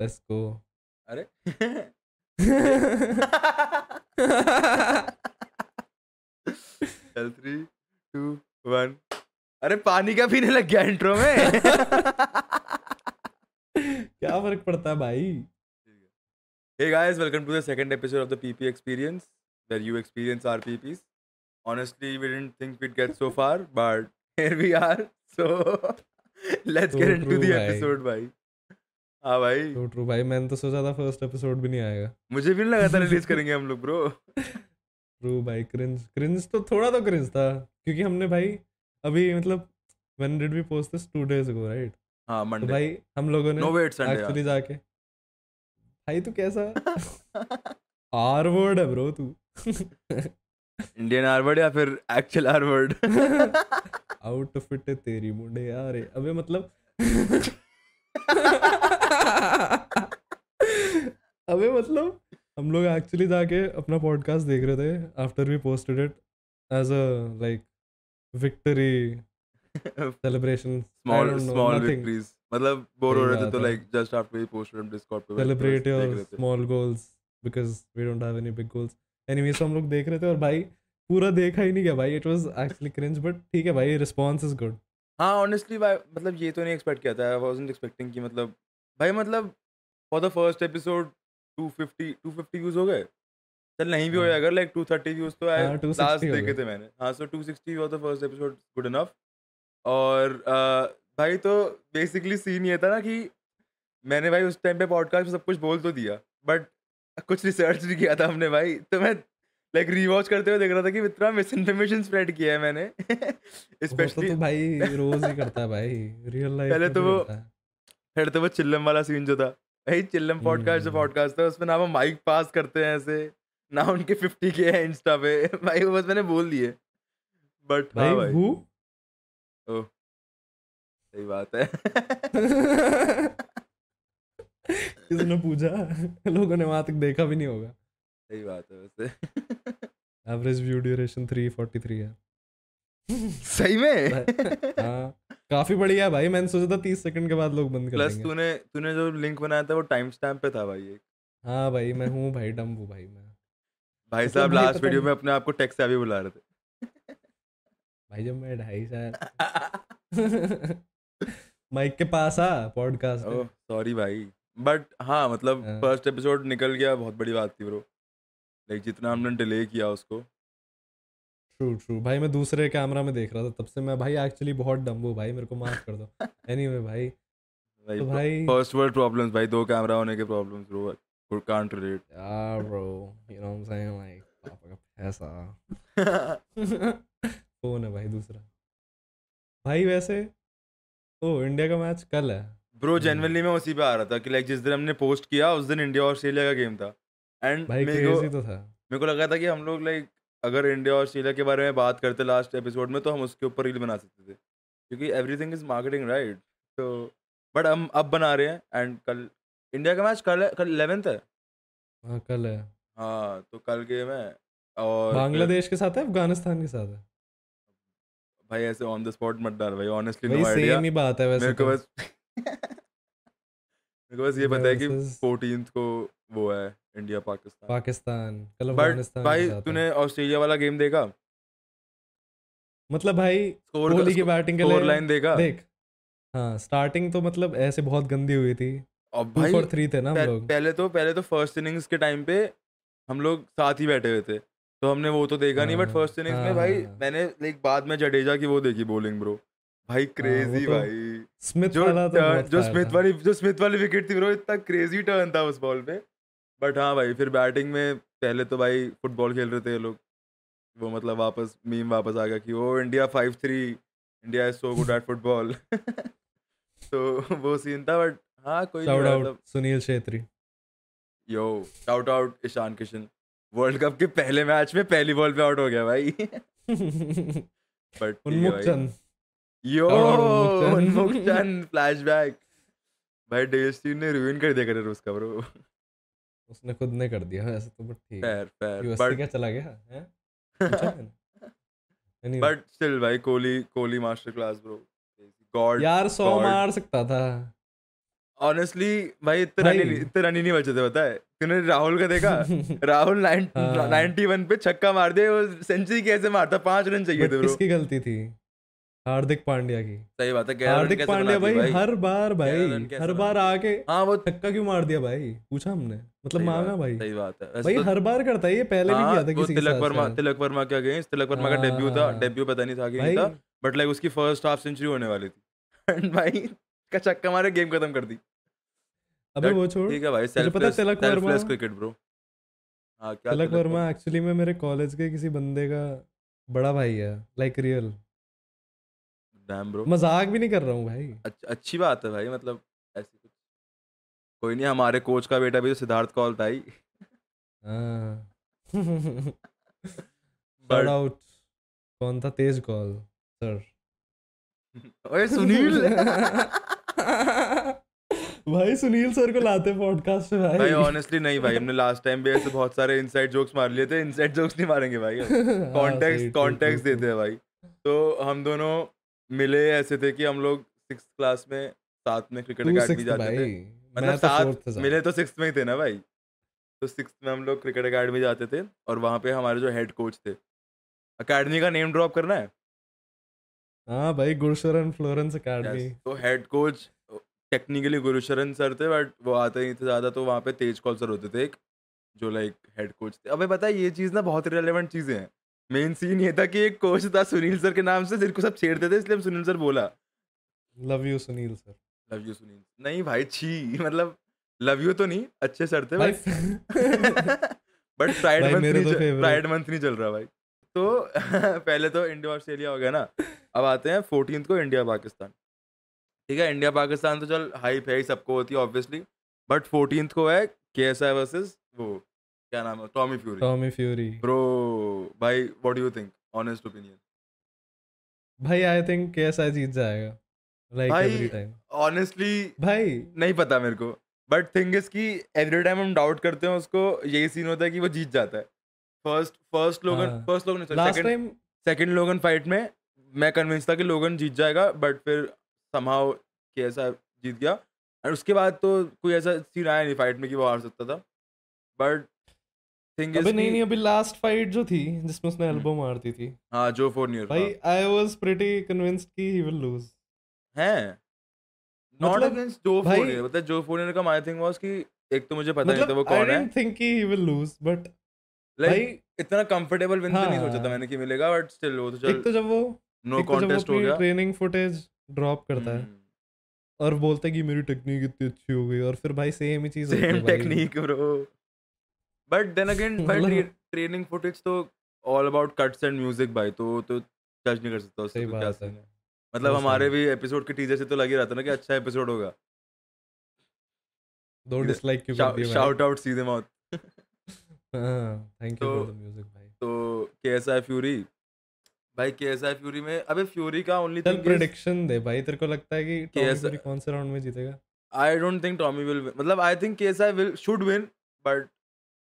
Let's go अरे चल three two one अरे पानी का पीने लग गया इंट्रो में क्या फ़र्क पड़ता है भाई hey guys, welcome to the second episode of the PP Experience, where you experience our PPs. Honestly, we didn't think we'd get so far, but here we are. So let's So get into true, the भाई. episode, भाई. हाँ भाई। तो true भाई मैंने तो सोचा था फ़र्स्ट एपिसोड भी नहीं आएगा। मुझे भी नहीं लगा था रिलीज़ करेंगे हम लोग ब्रो ट्रू भाई क्रिंज क्रिंज तो थोड़ा तो क्रिंज था क्योंकि हमने भाई अभी मतलब when did we post this two days ago right हाँ तो भाई हम लोगों ने नो वेट संडे एक्चुअली जाके भाई तू कैसा? आर वर्ड है ब्रो तू। इंडियन आर वर्ड या फिर actual R word outfit है तेरी मुंडे यार अबे मतलब अबे मतलब हम लोग एक्चुअली जाके अपना पॉडकास्ट देख रहे थे after we posted it as a like victory celebration small small victories मतलब बोर हो रहे थे तो like just after we posted on Discord पे celebrate your small goals because we don't have any big goals anyway हम लोग देख रहे थे और भाई पूरा देखा ही नहीं गया भाई. It was actually cringe but ठीक है भाई रिस्पांस इज़ गुड हाँ ऑनेस्टली भाई मतलब ये तो नहीं एक्सपेक्ट किया था. आई वाजंट एक्सपेक्टिंग कि मतलब भाई मतलब for the first episode 250 250 views हो गए। चल नहीं भी हो हाँ। अगर लाइक 230 व्यूज़ तो आए हाँ, 260 लास्ट देखे थे मैंने। हाँ so 260 was the first episode good enough और भाई तो बेसिकली सीन ये था ना कि मैंने भाई उस टाइम पे पॉडकास्ट में सब कुछ बोल तो दिया बट कुछ रिसर्च नहीं किया था हमने भाई। तो मैं लाइक रीवॉच करते हुए देख रहा था कि इतना मिस इन्फॉर्मेशन स्प्रेड किया है मैंने। स्पेशली स्पेशली तो भाई रोज ही करता है भाई रियल लाइफ पहले तो वो- फिर तो वो चिल्लम वाला सीन जो था। भाई चिल्लम पॉडकास्ट जो हम्म। पॉडकास्ट था उसमें ना वो माइक पास करते हैं ऐसे ना उनके 50 के है इंस्टा पे। भाई वो बस मैंने बोल दिए। बट भाई हाँ भाई हु सही बात है। किसने पूछा? लोगों ने वहाँ तक देखा भी नहीं होगा। सही बात है वैसे। एवरेज व्यू ड्यूरेशन 343 है। सही में? हाँ। काफ़ी बढ़िया है भाई मैंने सोचा था 30 सेकंड के बाद लोग बंद कर प्लस तूने तूने जो लिंक बनाया था वो टाइम स्टैम्प पे था भाई एक। हाँ भाई मैं हूँ भाई डम हूँ भाई मैं। भाई साहब लास्ट वीडियो में अपने आप को टेक्स्ट अभी बुला रहे थे। भाई जब मैं ढाई साल माइक के पास आ पॉडकास्ट सॉरी भाई। बट हाँ मतलब हाँ। फ़र्स्ट एपिसोड निकल गया बहुत बड़ी बात थी ब्रो लाइक जितना हमने डिले किया उसको। ट्रू ट्रू भाई मैं दूसरे कैमरा में देख रहा था तब से मैं भाई एक्चुअली बहुत डम हूँ भाई मेरे को माफ़ कर दो। एनीवे भाई भाई तो भाई फ़र्स्ट वर्ल्ड प्रॉब्लम्स भाई दो कैमरा होने के प्रॉब्लम्स ब्रो कांट रिलेट यार bro you know I am like पापा का पैसा। फ़ोन है भाई दूसरा? भाई वैसे ओ इंडिया का मैच कल है। ब्रो हम्म। जेनवनली मैं उसी पे आ रहा था कि लाइक जिस दिन हमने पोस्ट किया उस दिन इंडिया ऑस्ट्रेलिया का गेम था। एंड मेरे को तो था। मेरे को लगा था कि हम लोग लाइक अगर इंडिया और ऑस्ट्रेलिया के बारे में बात करते लास्ट एपिसोड में तो हम उसके ऊपर रील बना सकते थे। क्योंकि एवरीथिंग इज़ मार्केटिंग राइट तो बट हम अब बना रहे हैं एंड कल इंडिया का मैच कल है कल इलेवेंथ है। हाँ कल है। हाँ तो कल गेम है और बांग्लादेश के साथ है अफ़गानिस्तान के साथ है? भाई ऐसे ऑन द स्पॉट मत डाल भाई ऑनेस्टली नो आइडिया सेम ही बात है वैसे मेरे को तो। बस मेरे को बस ये पता है कि फोर्टीन को वो है इंडिया पाकिस्तान पाकिस्तान कल बट भाई तूने ऑस्ट्रेलिया वाला गेम देखा? मतलब भाई कोहली की बैटिंग के लिए लाइन देखा? देख हाँ स्टार्टिंग तो मतलब ऐसे बहुत गंदी हुई थी। अब भाई फॉर थ्री थे ना हम लोग। पहले तो पहले तो फ़र्स्ट इनिंग्स के टाइम पे हम लोग साथ ही बैठे हुए थे। तो हमने वो तो देखा नहीं बट फ़र्स्ट इनिंग्स में भाई हाँ। मैंने लाइक बाद में जडेजा की वो देखी बॉलिंग ब्रो भाई क्रेजी तो भाई। स्मिथ जो वाला तो जो स्मिथ वाली जो स्मिथ वाली विकेट थी ब्रो इतना क्रेजी टर्न था उस बॉल पे बट हाँ भाई फिर बैटिंग में पहले तो भाई फुटबॉल खेल रहे थे ये लोग। वो मतलब वापस मीम वापस आ गया कि ओ India five three India is so good at football तो वो सीन था बट हाँ कोई मतलब। Sunil Chhetri. Yo shout out Ishan Kishan. World cup के पहले मैच में पहली बॉल पे आउट हो गया भाई। But Unmukt Chand. Yo Chand flashback भाई डेस्टिन ने रुइन कर दिया करियर उसका ब्रो उसने खुद ने कर दिया वैसे तो बट ठीक। फेयर फेयर बट क्या चला गया? हैं? Anyway, बट स्टिल भाई Kohli Kohli master class bro god यार सौ मार सकता था। ऑनेस्टली भाई इतने रन नहीं- इतने रन ही नहीं बचे थे पता है? तूने राहुल का देखा? राहुल हाँ। नाइनटी वन पे छक्का मार दिया वो सेंचुरी कैसे मारता? पाँच रन चाहिए थे ब्रो किसकी गलती थी? हार्दिक पांड्या की। सही बात है हार्दिक पांड्या दिए भाई हर बार भाई हर बार आके हाँ वो छक्का क्यों मार दिया भाई? पूछा हमने। मतलब मांगा भाई। सही बात है। भाई तो- हर बार करता है ये पहले भी हाँ, किया था किसी तिलक वर्मा तिलक वर्मा के अगेंस्ट तिलक वर्मा का डेब्यू था हाँ। डेब्यू पता नहीं था कि था बट लाइक उसकी फ़र्स्ट हाफ़ सेंचुरी होने वाली थी। एंड भाई का छक्का मारे गेम खत्म कर दी। अबे वो छोड़ ठीक है भाई है Tilak Verma- selfless cricket bro हाँ क्या तिलक वर्मा एक्चुअली में मेरे कॉलेज के किसी बंदे का बड़ा भाई है लाइक रियल डैम ब्रो मज़ाक भी नहीं कर रहा हूँ भाई। अच्छ- अच्छी बात है भाई मतलब ऐसी कुछ कोई नहीं हमारे कोच का बेटा भी तो सिद्धार्थ कौल था ही। हाँ। But- Shout out कौन था? तेज कॉल सर ओए सुनील! भाई सुनील सर को लाते पॉडकास्ट पे भाई। भाई ऑनेस्टली नहीं भाई हमने लास्ट टाइम भी ऐसे बहुत सारे इनसाइड जोक्स मार लिए थे इनसाइड जोक्स नहीं मारेंगे भाई। हाँ, कॉन्टेक्स्ट कॉन्टेक्स्ट देते हैं भाई। तो हम दोनों मिले ऐसे थे कि हम लोग सिक्स क्लास में साथ में क्रिकेट अकेडमी जाते थे। मतलब तो साथ मिले तो सिक्स में ही थे ना भाई? तो सिक्स में हम लोग क्रिकेट अकेडमी जाते थे और वहाँ पे हमारे जो हेड कोच थे। अकेडमी का नेम ड्रॉप करना है? हाँ भाई गुरशरण फ्लोरेंस अकेडमी तो head coach technically Gurusharan sir थे बट वो आते नहीं थे ज़्यादा तो वहाँ पे तेज कॉल सर होते थे एक जो लाइक हेड कोच थे। अबे पता है ये चीज़ ना बहुत रिलेवेंट चीज़ें हैं। मेन सीन ये था कि एक कोच था सुनील सर के नाम से जिनको सब छेड़ते थे इसलिए हम सुनील सर बोला। Love you Sunil sir. Love you Sunil. नहीं भाई छी मतलब लव यू तो नहीं अच्छे सर थे भाई बट प्राइड मंथ नहीं तो प्राइड मंथ नहीं चल रहा भाई। तो पहले तो इंडिया ऑस्ट्रेलिया हो गया ना अब आते हैं फोर्टीन को इंडिया पाकिस्तान ठीक है इंडिया पाकिस्तान तो चल हाइप है ही सबको होती है ऑब्वियसली बट फोर्टीन को है के एस आई वर्सेज वो क्या नाम है? Tommy Fury Tommy Fury bro भाई what do you think honest opinion भाई आई थिंक केएसआई जीत जाएगा। लाइक एवरी टाइम ऑनेस्टली भाई। नहीं पता मेरे को। बट थिंग इज़ कि एवरी टाइम हम डाउट करते हैं उसको यही सीन होता है कि वो जीत जाता है। First first Logan. First Logan last time second Logan fight में मैं कन्विंस था कि लोगन जीत जाएगा बट फिर समहाउ कि ऐसा जीत गया। और उसके बाद तो कोई ऐसा सीन आया नहीं फाइट में कि वो हार सकता था। बट थिंग इज़ अबे नहीं नहीं अभी लास्ट फाइट जो थी जिसमें उसने। एल्बो मार दी थी। हाँ जो फोर नियर भाई आई वाज प्रीटी कन्विंस्ड कि ही विल लूज है? नॉट मतलब, अगेंस्ट जो भाई- फोर मतलब जो फोर नियर का माय थिंग वाज कि एक तो मुझे पता नहीं था वो मतलब कौन है। डिडंट थिंक कि he will lose but like भाई इतना कंफर्टेबल विन तो नहीं हाँ। सोचा था मैंने कि मिलेगा बट स्टिल वो तो एक तो जब वो नो तो कॉन्टेस्ट हो गया। ट्रेनिंग फुटेज ड्रॉप करता है। हम्म। और बोलता है कि मेरी टेक्निक इतनी अच्छी हो गई और फिर भाई सेम ही चीज़ है same technique bro but then again भाई ट्रेनिंग फुटेज तो all about cuts and music भाई तो तो जज नहीं कर सकता उससे तो क्या सीन है। मतलब हमारे भी एपिसोड के टीजर से तो लग ही रहा था ना कि अच्छा एपिसोड होगा। दो डिसलाइक क्यों कर दिए शाउट आउट सीधे मौत। Thank you for the music भाई। तो केएसआई फ्यूरी भाई केएसआई फ्यूरी में अबे फ्यूरी का ओनली थिंग प्रेडिक्शन दे भाई तेरे को लगता है कि टॉमी कौन से राउंड में जीतेगा? I don't think Tommy will मतलब I think KSI will should win but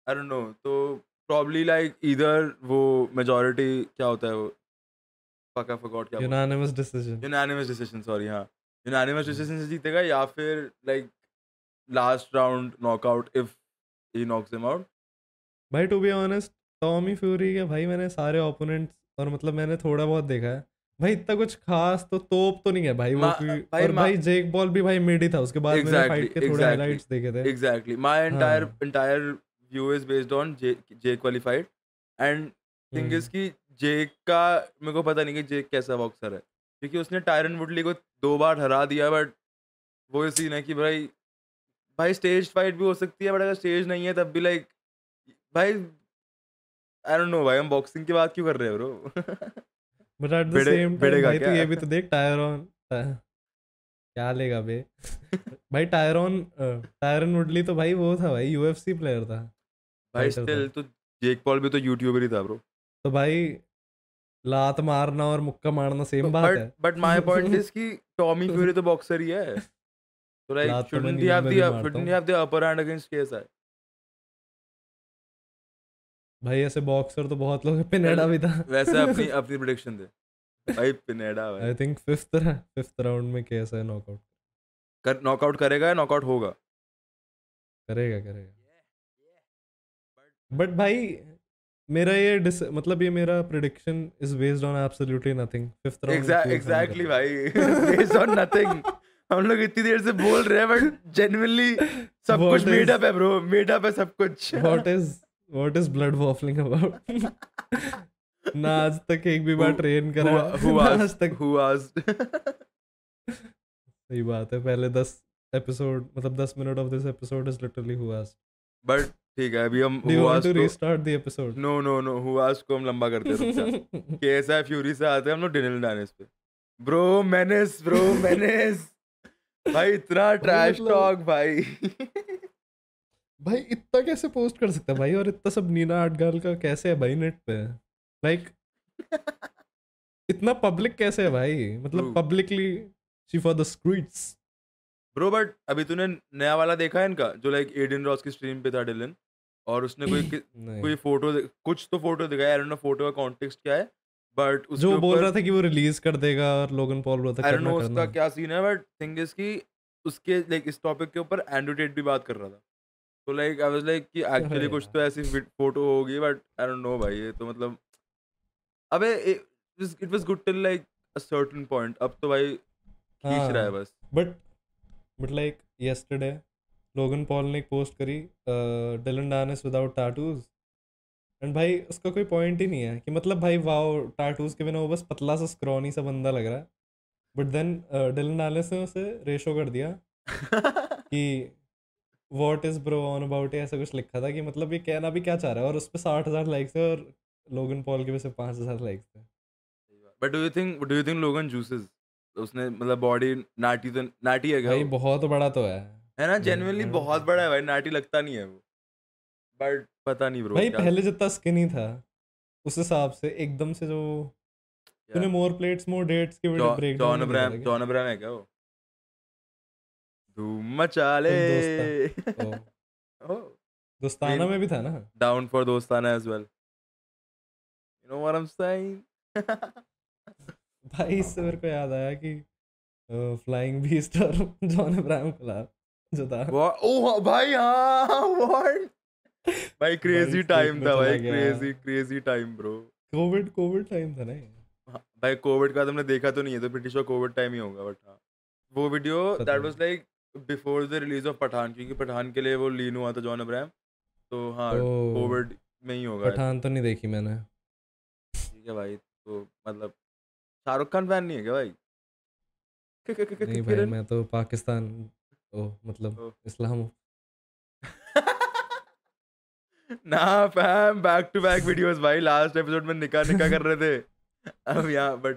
I don't know तो प्रॉब्ली लाइक इधर वो मेजॉरिटी क्या होता है वो? Fuck I forgot क्या unanimous decision unanimous decision sorry हाँ। यूनानिमस डिसीज़न से जीतेगा या फिर like last round knockout if he knocks him out भाई to be honest Tommy Fury के भाई मैंने सारे ओपोनेंट्स और मतलब मैंने थोड़ा बहुत देखा है। भाई इतना कुछ खास तो तोप तो नहीं है भाई वो भाई और भाई जेक बॉल भी भाई मिड ही था उसके बाद exactly, मैंने फाइट के थोड़े exactly. हाइलाइट्स देखे थे। Exactly my entire. Entire view is based on J qualified and thing is कि जेक का मेरे को पता नहीं कि जेक कैसा बॉक्सर है। क्योंकि उसने टायरन वुडली को दो बार हरा दिया बट वो सीन है कि भाई भाई स्टेज फाइट भी हो सकती है बट अगर स्टेज नहीं है तब भी लाइक भाई आई डोंट नो भाई हम बॉक्सिंग की बात क्यों कर रहे हैं bro but at the same time भाई तो ये भी तो देख टायरॉन क्या लेगा बे? भाई टायरॉन टायरन वुडली तो भाई वो था भाई यूएफसी प्लेयर था। भाई स्टिल तो जेक पॉल भी तो यूट्यूबर ही था ब्रो तो भाई लात मारना और मुक्का मारना सेम बात बट है बट माय पॉइंट इज़ कि टॉमी फ्यूरी तो बॉक्सर ही है। तो लाइक लात तो मैं shouldn't he नींद have में the भी मारता shouldn't हूँ। he have the upper hand against KSI भाई ऐसे बॉक्सर तो बहुत लोग पिनेडा भी था। वैसे अपनी अपनी प्रेडिक्शन दे। भाई पिनेडा भाई। I think fifth fifth round में केएसआई नॉकआउट कर नॉकआउट करेगा या नॉकआउट होगा? करेगा करेगा। बट भाई मेरा ये डिस मतलब ये मेरा prediction is based on absolutely nothing fifth round exactly भाई। बेस्ड ऑन नथिंग हम लोग इतनी देर से बोल रहे हैं बट जेन्युइनली सब What कुछ मेड अप है ब्रो मेड अप है सब कुछ। What is what is blood waffling about ना आज तक एक भी बार ट्रेन करा। who, who आज तक who asked? सही बात है पहले दस एपिसोड मतलब दस minute of this episode is literally who asked but ठीक है अभी हम को restart the episode no no no who asked को हम लंबा करते हैं रुक जा। कैसा है फ्यूरी से आते हैं हम लोग डिनल डानेस पे। ब्रो मेनेस ब्रो मेनेस भाई इतना ट्रैश मतलब- टॉक भाई। भाई इतना कैसे पोस्ट कर सकता है भाई? और इतना सब नीना आटगाल का कैसे है भाई नेट पे? लाइक like, इतना पब्लिक कैसे है भाई? मतलब publicly she for the streets bro but अभी तूने नया वाला देखा है इनका जो लाइक एडन रॉस की स्ट्रीम पे था डिलन और उसने कोई कोई फ़ोटो कुछ तो फ़ोटो दिखाया आई डोंट नो फ़ोटो का कॉन्टेक्स्ट क्या है बट जो बोल रहा था कि वो रिलीज़ कर देगा और लोगन पॉल बोला था आई नो उसका क्या सीन है बट थिंग इज़ कि उसके लाइक इस टॉपिक के ऊपर एंड्रू टेट भी बात कर रहा था। तो लाइक आई वाज लाइक कि एक्चुअली कुछ तो ऐसी फ़ोटो होगी बट आई डोंट नो भाई ये तो मतलब अबे it was good till like a certain point अब तो भाई खींच रहा है हाँ। बस। But but like yesterday Logan Paul ने एक पोस्ट करी Dillon Danis without tattoos and भाई उसका कोई पॉइंट ही नहीं है कि मतलब भाई वाओ टैटूज के बिना वो बस पतला सा स्क्रॉनी सा बंदा लग रहा है। बट देन डिलन डानस ने उसे रेशो कर दिया कि what is bro on about ऐसा कुछ लिखा था कि मतलब ये कहना भी क्या चाह रहा है और उस पर साठ हज़ार लाइक्स है और लोगन पॉल के भी सिर्फ़ पाँच हज़ार लाइक्स थे but do you think do you think Logan juices उसने मतलब बॉडी नाटी तो नाटी है भाई बहुत बड़ा तो है। है ना? Genuinely hmm. बहुत बड़ा है भाई नाटी लगता नहीं है वो। बट पता नहीं ब्रो भाई पहले जितना स्किनी था उस हिसाब से एकदम से जो तूने मोर प्लेट्स मोर डेट्स के वीडियो ब्रेक जॉन अब्राहम जॉन अब्राहम है क्या? वो? धूम मचा ले दोस्ताना में भी था ना? Down for Dostana as well you know what I am saying भाई इससे मेरे को याद आया कि फ्लाइंग बीस्ट और जॉन अब्राहम कोलैब जो था। ओह भाई हाँ व्हाट भाई क्रेजी टाइम था भाई crazy crazy time bro covid covid time था ना ये। भाई कोविड का तुमने देखा तो नहीं है तो प्रीटी श्योर कोविड टाइम ही होगा बट हाँ। वो video that. Was like before the release of Pathaan क्योंकि पठान के लिए वो लीन हुआ था जॉन अब्राहम तो हाँ कोविड में ही होगा। पठान तो नहीं देखी मैंने। ठीक है भाई तो मतलब शाहरुख खान फ़ैन नहीं है क्या भाई? नहीं भाई मैं तो पाकिस्तान ओ मतलब ओ। इस्लाम ना fam back to back videos भाई लास्ट एपिसोड में निकाह निकाह कर रहे थे। अब यहाँ बट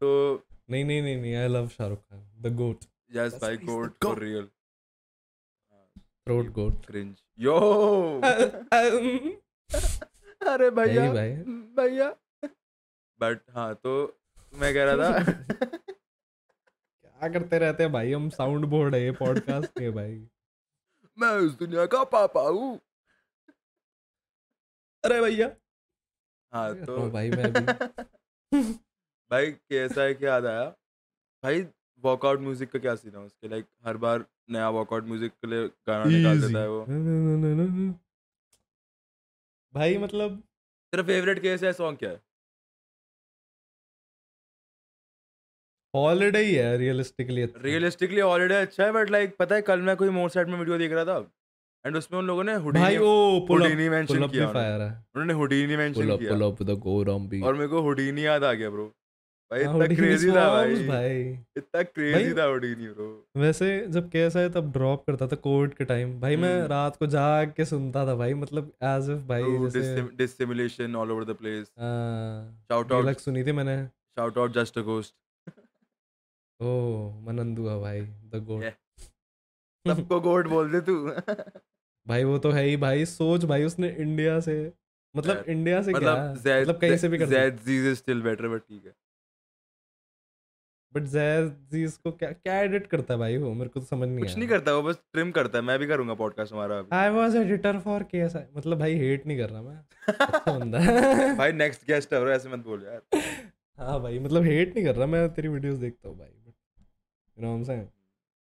तो नहीं नहीं नहीं नहीं I love Shahrukh Khan the goat yes भाई goat. For real throat goat cringe yo अरे भैया भैया। बट हाँ तो मैं कह रहा था। क्या करते रहते हैं भाई? हम साउंड बोर्ड है ये पॉडकास्ट है भाई। मैं इस दुनिया का पापा हूँ। अरे भैया। हाँ तो भाई मैं भाई कैसा है क्या याद आया? भाई वॉकआउट म्यूज़िक का क्या सीन है उसके? लाइक हर बार नया वॉकआउट म्यूज़िक के लिए गाना निकाल देता है वो। भाई मतलब तेरा फेवरेट केस है सॉन्ग क्या है? हॉलीडे ही है रियलिस्टिकली रियलिस्टिकली ऑलरेडी अच्छा है बट लाइक पता है कल मैं कोई मोर साइड में वीडियो देख रहा था एंड उसमें उन लोगों ने हुडीनी हुडीनी मेंशन किया उन्होंने। है। हुडीनी मेंशन किया। पुल अप द गो रॉम्बी और मेरे को हुडीनी याद आ गया ब्रो भाई हाँ, इतना क्रेजी था भाई। भाई। इतना क्रेजी था हुडीनी ब्रो वैसे जब केस आया तब ड्रॉप करता था कोविड के टाइम भाई मैं हम्म। रात को जाग के सुनता था भाई मतलब एज इफ़ भाई जैसे dissimulation all over the place shout. Out सुनी थी मैंने। Shout out just a ghost oh मनंदुआ भाई द गोट Yeah. सबको गोट बोल दे तू। भाई वो तो है ही भाई सोच भाई उसने इंडिया से। मतलब इंडिया से क्या? मतलब जैद मतलब कहीं से भी कर जैद जीज इज़ स्टिल बेटर बट ठीक है। बट जैज जी इसको क्या क्या एडिट करता है भाई वो? मेरे को तो समझ नहीं कुछ नहीं करता वो बस ट्रिम करता है। मैं भी करूँगा पॉडकास्ट हमारा अभी। I was editor for case मतलब भाई हेट नहीं कर रहा मैं। अच्छा बंदा है। भाई नेक्स्ट गेस्ट है ऐसे मत बोल यार। हाँ भाई मतलब हेट नहीं कर रहा मैं तेरी वीडियोस देखता हूँ भाई। You know I am saying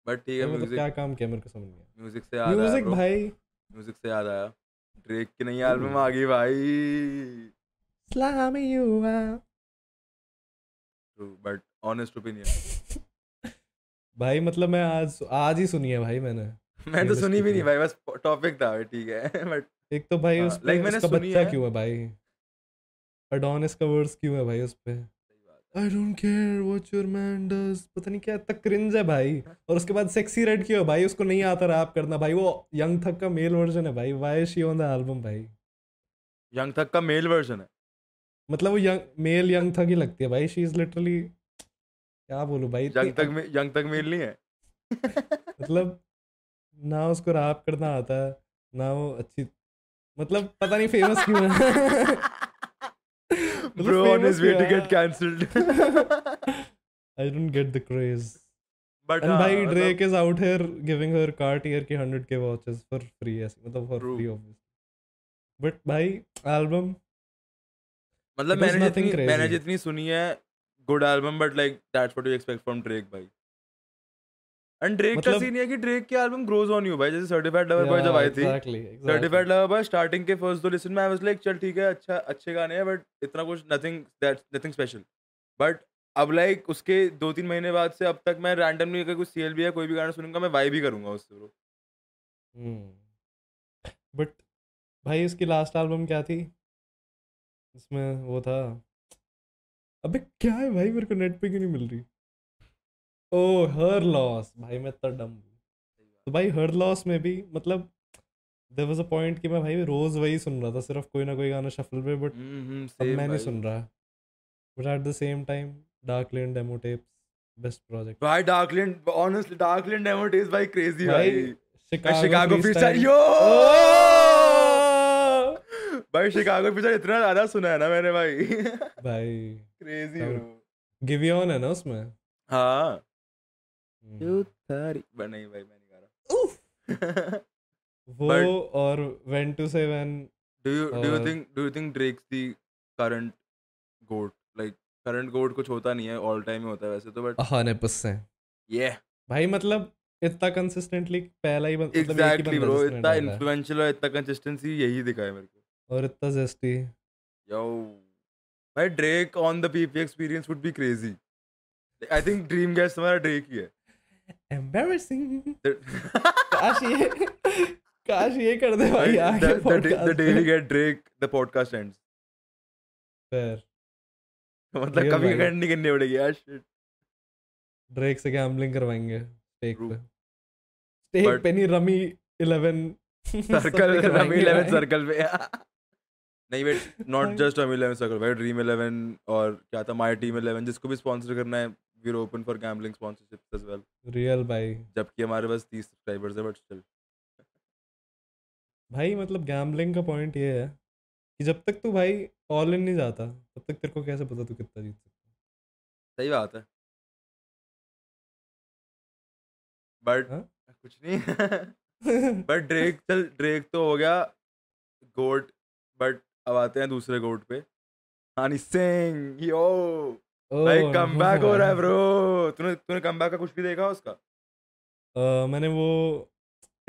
but ठीक है भाई मतलब म्यूज़िक क्या काम किया मेरे को समझ नहीं आया। म्यूज़िक से याद आया म्यूज़िक भाई। म्यूज़िक से याद आया। ड्रेक की नई एल्बम आ गई भाई। Slam you out. But honest opinion भाई मतलब मैं आज आज ही सुनी है भाई मैंने। मैं तो सुनी भी नहीं भाई बस टॉपिक था ठीक है बट एक तो भाई हाँ, उस पे मैंने उसका सुनी बच्चा है। क्यों है भाई? अडोनिस का वर्ड्स क्यों है भाई उस पे? I don't care what your man does पता नहीं क्या इतना क्रिंज है भाई। और उसके बाद सेक्सी रेड क्यों है? भाई उसको नहीं आता रैप करना। भाई वो यंग थक का मेल वर्जन है भाई। Why she on the album भाई? यंग थक का मेल वर्जन है। मतलब वो यंग मेल यंग थक ही लगती है भाई। शी इज़ लिटरली क्या बोलूँ भाई यंग तक में यंग तक मेल नहीं है। मतलब ना उसको रैप करना आता है ना वो अच्छी मतलब पता नहीं फ़ेमस क्यों है। मतलब bro on famous his way क्यों टू है? Get cancelled I don't get the craze. But And भाई Drake is out here giving her Cartier की 100k watches for free ऐसे मतलब for True. free obviously. But भाई album मतलब it was मैंने nothing जितनी मैंने crazy. जितनी सुनी है good album but like that's what you expect from Drake भाई एंड ड्रेक का मतलब- सीन ये है कि ड्रेक की एल्बम ग्रोज ऑन यू भाई जैसे सर्टिफाइड लवर बॉय जब आई थी. सर्टिफाइड लवर बॉय स्टार्टिंग के फ़र्स्ट दो लिसन में आई वाज लाइक चल ठीक है अच्छा अच्छे गाने हैं बट इतना कुछ nothing that's nothing special but अब लाइक उसके दो तीन महीने बाद से अब तक मैं रैंडमली अगर कुछ सीएलबी या कोई भी गाना सुनूँगा मैं वाइब ही करूँगा उससे ब्रो Hmm. But भाई इसकी लास्ट एल्बम क्या थी? इसमें वो था। अबे क्या है भाई मेरे को नेट पे क्यों नहीं मिल रही? ओ हर लॉस भाई मैं इतना डम तो भाई हर लॉस में भी मतलब देयर वाज अ पॉइंट कि मैं भाई रोज वही सुन रहा था सिर्फ़ कोई ना कोई गाना शफल पे बट हम्म अब मैं नहीं सुन रहा। But at the same time Dark Lane Demo Tapes best project भाई Dark Lane honestly Dark Lane demo is भाई क्रेजी भाई शिकागो फ्रीस्टाइल यो भाई शिकागो फ्रीस्टाइल इतना ज़्यादा सुना है ना मैंने भाई। भाई क्रेजी ब्रो गिवियन है ना उसमें? हाँ। हम्म। यू थारी बट नहीं भाई मैं नहीं गा रहा वो But- और when to say when do you do you think do you think Drake's the current goat like current goat कुछ होता नहीं है all time ही होता है वैसे तो but हंड्रेड परसेंट yeah भाई मतलब इतना कंसिस्टेंटली पहला ही बन- मतलब ही bro जिसने इतना है। influential और इतना consistency यही दिखा है मेरे को और इतना जेस्टी yo भाई Drake on the PP experience would be crazy I think dream guest हमारा Drake ही है The- काश ये काश ये कर दे भाई आगे the, the, day- we get Drake the podcast ends Fair. मतलब कभी। करनी नहीं करनी पड़ेगी यार shit ड्रेक से गैम्बलिंग करवाएँगे स्टेक. पे स्टेक पे नहीं रमी 11 सर्कल रमी 11 सर्कल पे नहीं wait not. Just rummy 11 circle भाई ड्रीम 11 और क्या था माय टीम 11 जिसको भी स्पॉन्सर करना है we are open for gambling sponsorships as well real भाई जबकि हमारे पास 30 सब्सक्राइबर्स है बट स्टिल भाई मतलब गैम्बलिंग का पॉइंट ये है कि जब तक तू भाई ऑल इन नहीं जाता तब तक तेरे को कैसे पता तू कितना जीत सकता सही बात है। बट हाँ? कुछ नहीं। है बट ड्रेक चल ड्रेक तो हो गया गोट बट अब आते हैं दूसरे गोट पे। हनी सिंह यो भाई ओह, कम बैक हो रहा है ब्रो तूने तूने कम का कुछ भी देखा उसका? अ, मैंने वो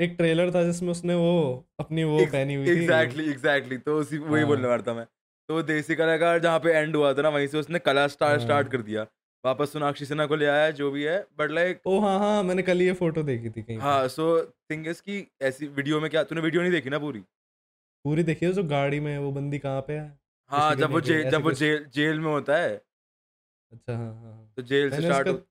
एक ट्रेलर था जिसमें उसने वो अपनी वो पहनी हुई थी। एग्जैक्टली एग्जैक्टली तो उसी वही हाँ। बोलने वाला था मैं। तो देसी कलाकार जहाँ पे एंड हुआ था ना वहीं से उसने कला स्टार स्टार्ट हाँ। कर दिया। वापस सोनाक्षी सिन्हा को ले आया जो भी है बट लाइक ओ हाँ हाँ मैंने कल ये फ़ोटो देखी थी कहीं हाँ सो थिंग इज़ की ऐसी वीडियो में क्या तूने वीडियो नहीं देखी ना पूरी? पूरी देखी है जो गाड़ी में वो बंदी कहाँ पे है? हाँ जब वो जेल जब वो जेल जेल में होता है अच्छा हाँ हाँ हाँ। तो जेल से मैंने स्टार्ट उसका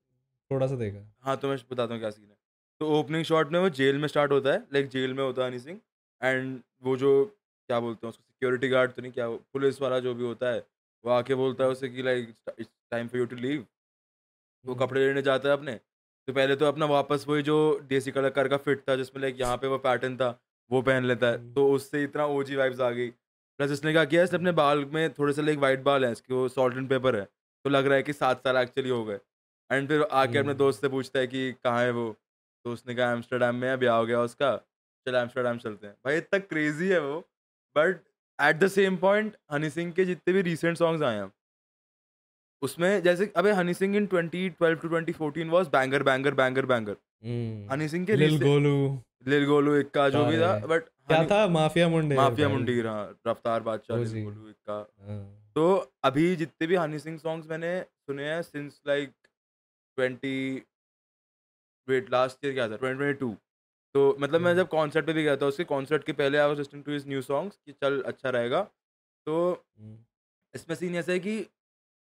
थोड़ा सा देखा। हाँ तो मैं बताता हूँ क्या सीन है। तो ओपनिंग शॉट में वो जेल में स्टार्ट होता है लाइक जेल में होता है हनी सिंह एंड वो जो क्या बोलते हैं उसको सिक्योरिटी गार्ड तो नहीं क्या पुलिस वाला जो भी होता है वो आके बोलता है उसे कि like it's time for you to leave वो हम्म, कपड़े लेने जाता है अपने। तो पहले तो अपना वापस वही जो देसी कलाकार का फिट था जिसमें लाइक यहाँ पे वो पैटर्न था वो पहन लेता है। हम्म। तो उससे इतना ओजी वाइब्स आ गई। प्लस इसने क्या किया इसने अपने बाल में थोड़े से लाइक वाइट बाल है इसके वो सॉल्ट एंड पेपर है। तो लग रहा है कि सात साल एक्चुअली हो गए। एंड फिर आके अपने हम्म। दोस्त से पूछता है कि कहाँ है वो? तो उसने कहा एम्स्टरडेम में है ब्याह हो गया उसका। चल एम्स्टरडेम चलते हैं। भाई इतना क्रेजी है वो। But at the same point Honey Singh के जितने भी रिसेंट सॉन्ग्स आए हैं उसमें जैसे अबे Honey Singh in 2012 to 2014 was banger banger banger banger Honey Singh के लिल गोलू लिल गोलू इक्का जो भी था बट क्या था? माफिया मुंडे माफिया मुंडी हाँ रफ्तार बादशाह लिल गोलू इक्का तो अभी जितने भी हनी सिंह सॉन्ग्स मैंने सुने हैं since like twenty wait last year क्या था? ट्वेंटी ट्वेंटी टू तो मतलब मैं हम्म। जब कॉन्सर्ट पे भी गया था उसके कॉन्सर्ट के पहले I was listening to his new songs कि चल अच्छा रहेगा। तो हम्म, इसमें सीन ऐसा है कि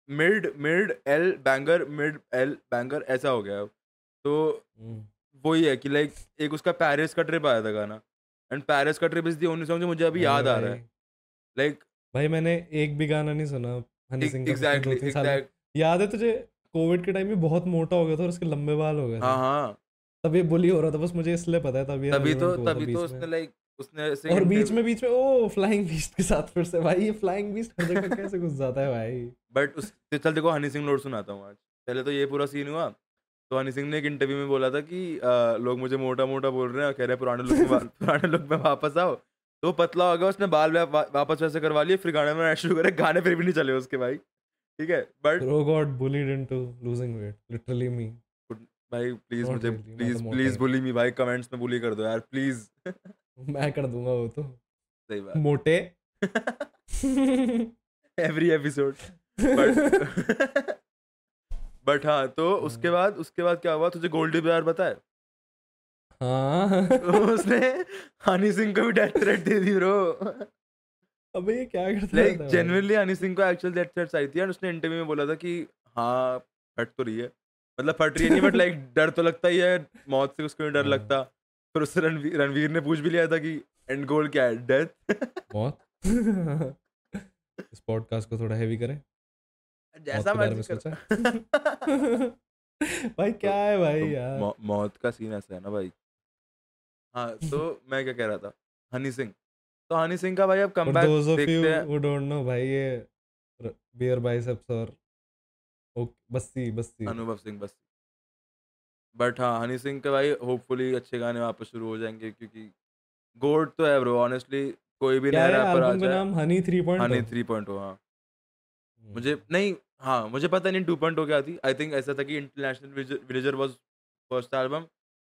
mid mid L banger mid L banger ऐसा हो गया अब। तो हम्म, वही है कि लाइक एक उसका पेरिस का ट्रिप आया था गाना। एंड पेरिस का trip is the only song जो मुझे अभी याद आ रहा है। लाइक भाई मैंने एक भी गाना नहीं सुना हनी सिंह का पिछले एग्जैक्टली दो तीन साल। में। याद है तुझे? कोविड के टाइम में बहुत मोटा हो गया था और उसके लंबे बाल हो गए थे। हाँ हाँ। तब ये बुली हो रहा था बस मुझे इसलिए पता है तभी तभी तो तभी तो उसने लाइक उसने ऐसे और बीच में बीच में ओ फ्लाइंग बीस्ट के साथ फिर से भाई ये फ्लाइंग बीस्ट हर जगह कैसे घुस जाता है भाई? बट उस चल देखो हनी सिंह लोड सुनाता हूँ आज। पहले तो ये पूरा सीन हुआ तो हनी सिंह ने एक इंटरव्यू में बोला था कि लोग मुझे मोटा मोटा बोल रहे हैं कह रहे हैं पुराने लुक में पुराने लुक में वापस आओ। तो वो पतला हो गया उसने बाल वा, वापस वैसे करवा लिए फिर गाने में शुरू करे गाने फिर भी नहीं चले उसके भाई। ठीक है but oh god bullied into losing weight literally me. भाई प्लीज़ मुझे प्लीज़ प्लीज़ बुली मी भाई कमेंट्स में बुली कर दो यार प्लीज़ मैं कर दूँगा वो तो। सही बात। मोटे। एवरी एपिसोड बट बट हाँ तो उसके हाँ। बाद उसके बाद क्या हुआ तुझे गोल्डी बाज़ार पता है? हाँ। उसने हनी सिंह को भी डेथ थ्रेट दे दी ब्रो अबे ये क्या करता लाइक है? जेन्युइनली हनी सिंह को एक्चुअल डेथ थ्रेट्स आई थी एंड उसने इंटरव्यू में बोला था कि हाँ फट तो रही है। मतलब फट रही है नहीं बट लाइक डर तो लगता ही है मौत से उसको डर हाँ। लगता। फिर उससे रणवीर रणवीर ने पूछ भी लिया था कि एंड गोल क्या है? डेथ मौत? इस पॉडकास्ट को थोड़ा हैवी करें। जैसा में सोचा। भाई क्या है भाई तो यार? मौत का सीन ऐसा है ना भाई हाँ तो मैं क्या कह रहा था? हनी सिंह। तो हनी सिंह का भाई अब कम देखते हैं। don't know भाई ये बियर बाइसेप्स और ओके बस्सी बस्सी। अनुभव सिंह बस बट हाँ हनी सिंह के भाई होपफुली अच्छे गाने वापस शुरू हो जाएँगे क्योंकि गोड तो है ब्रो ऑनेस्टली कोई भी नया रैपर आ जाए। नाम हनी 3.0 हनी थ्री पॉइंट हाँ। मुझे नहीं हाँ मुझे पता नहीं टू पॉइंट हो क्या थी। आई थिंक ऐसा था कि International Villager was first album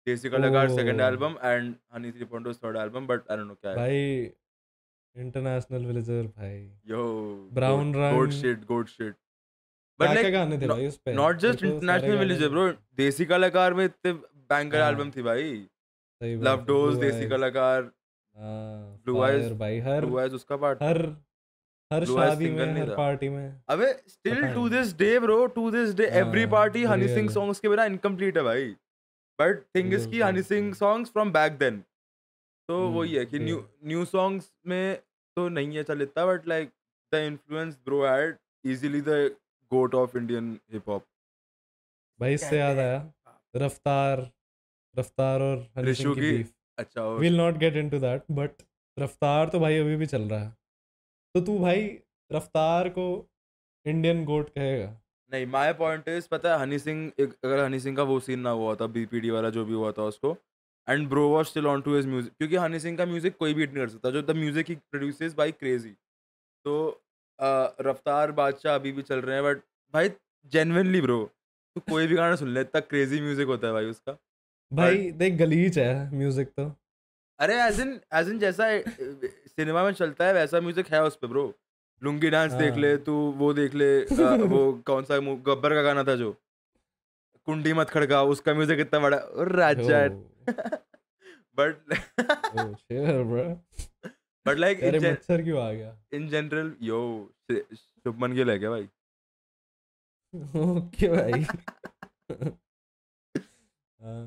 Desi Kalakaar second. Album and Honey three point third album but I don't know क्या है। भाई इंटरनेशनल विलेजर भाई। Yo Brown god Run. Shit god shit but like गाने थे भाई उस पे? Not just International Villager bro Desi Kalakaar में इतने बैंकर हाँ। एल्बम थी भाई। लव है, डोज Blue देसी Eyes, कलाकार हाँ, Blue Eyes, भाई हर ब्लू आइज़ उसका पार्ट हर हर शादी में हर पार्टी में। अबे still to. This day bro to this day every हाँ, पार्टी हनी सिंह सॉन्ग्स के बिना इनकम्प्लीट है भाई। बट थिंग इज़ की Honey Singh songs from back then तो वही है कि न्यू न्यू सॉन्ग्स में तो नहीं है चल इतना but like the influence bro had easily the goat of Indian hip hop भाई इससे याद आया रफ्तार रफ्तार और हनी सिंह की की- बीफ अच्छा will not get into that but Raftaar तो भाई अभी भी चल रहा है। तो तू भाई रफ्तार को इंडियन गोट कहेगा? नहीं माय पॉइंट इज़ पता है हनी सिंह एक अगर हनी सिंह का वो सीन ना हुआ था बीपीडी वाला जो भी हुआ था उसको and bro was still on to his music क्योंकि हनी सिंह का म्यूज़िक कोई बीट नहीं कर सकता जो द म्यूज़िक ही प्रोड्यूसेस बाई क्रेजी तो अ, रफ्तार बादशाह अभी भी चल रहे हैं बट भाई जेनविनली ब्रो तू कोई भी गाना सुन ले इतना क्रेजी म्यूज़िक होता है भाई उसका। भाई देख गलीच है म्यूज़िक तो। अरे एज इन एज इन जैसा सिनेमा में चलता है वैसा म्यूज़िक है उस पर ब्रो लुंगी डांस देख ले हाँ। तू वो देख ले अ, वो कौन सा गब्बर का गाना था जो। कुंडी मत खड़का उसका म्यूज़िक इतना बड़ा राजा। बट बट लाइक अरे मच्छर क्यों आ गया? In general yo Shubman Gill है क्या भाई? ओके भाई। हाँ,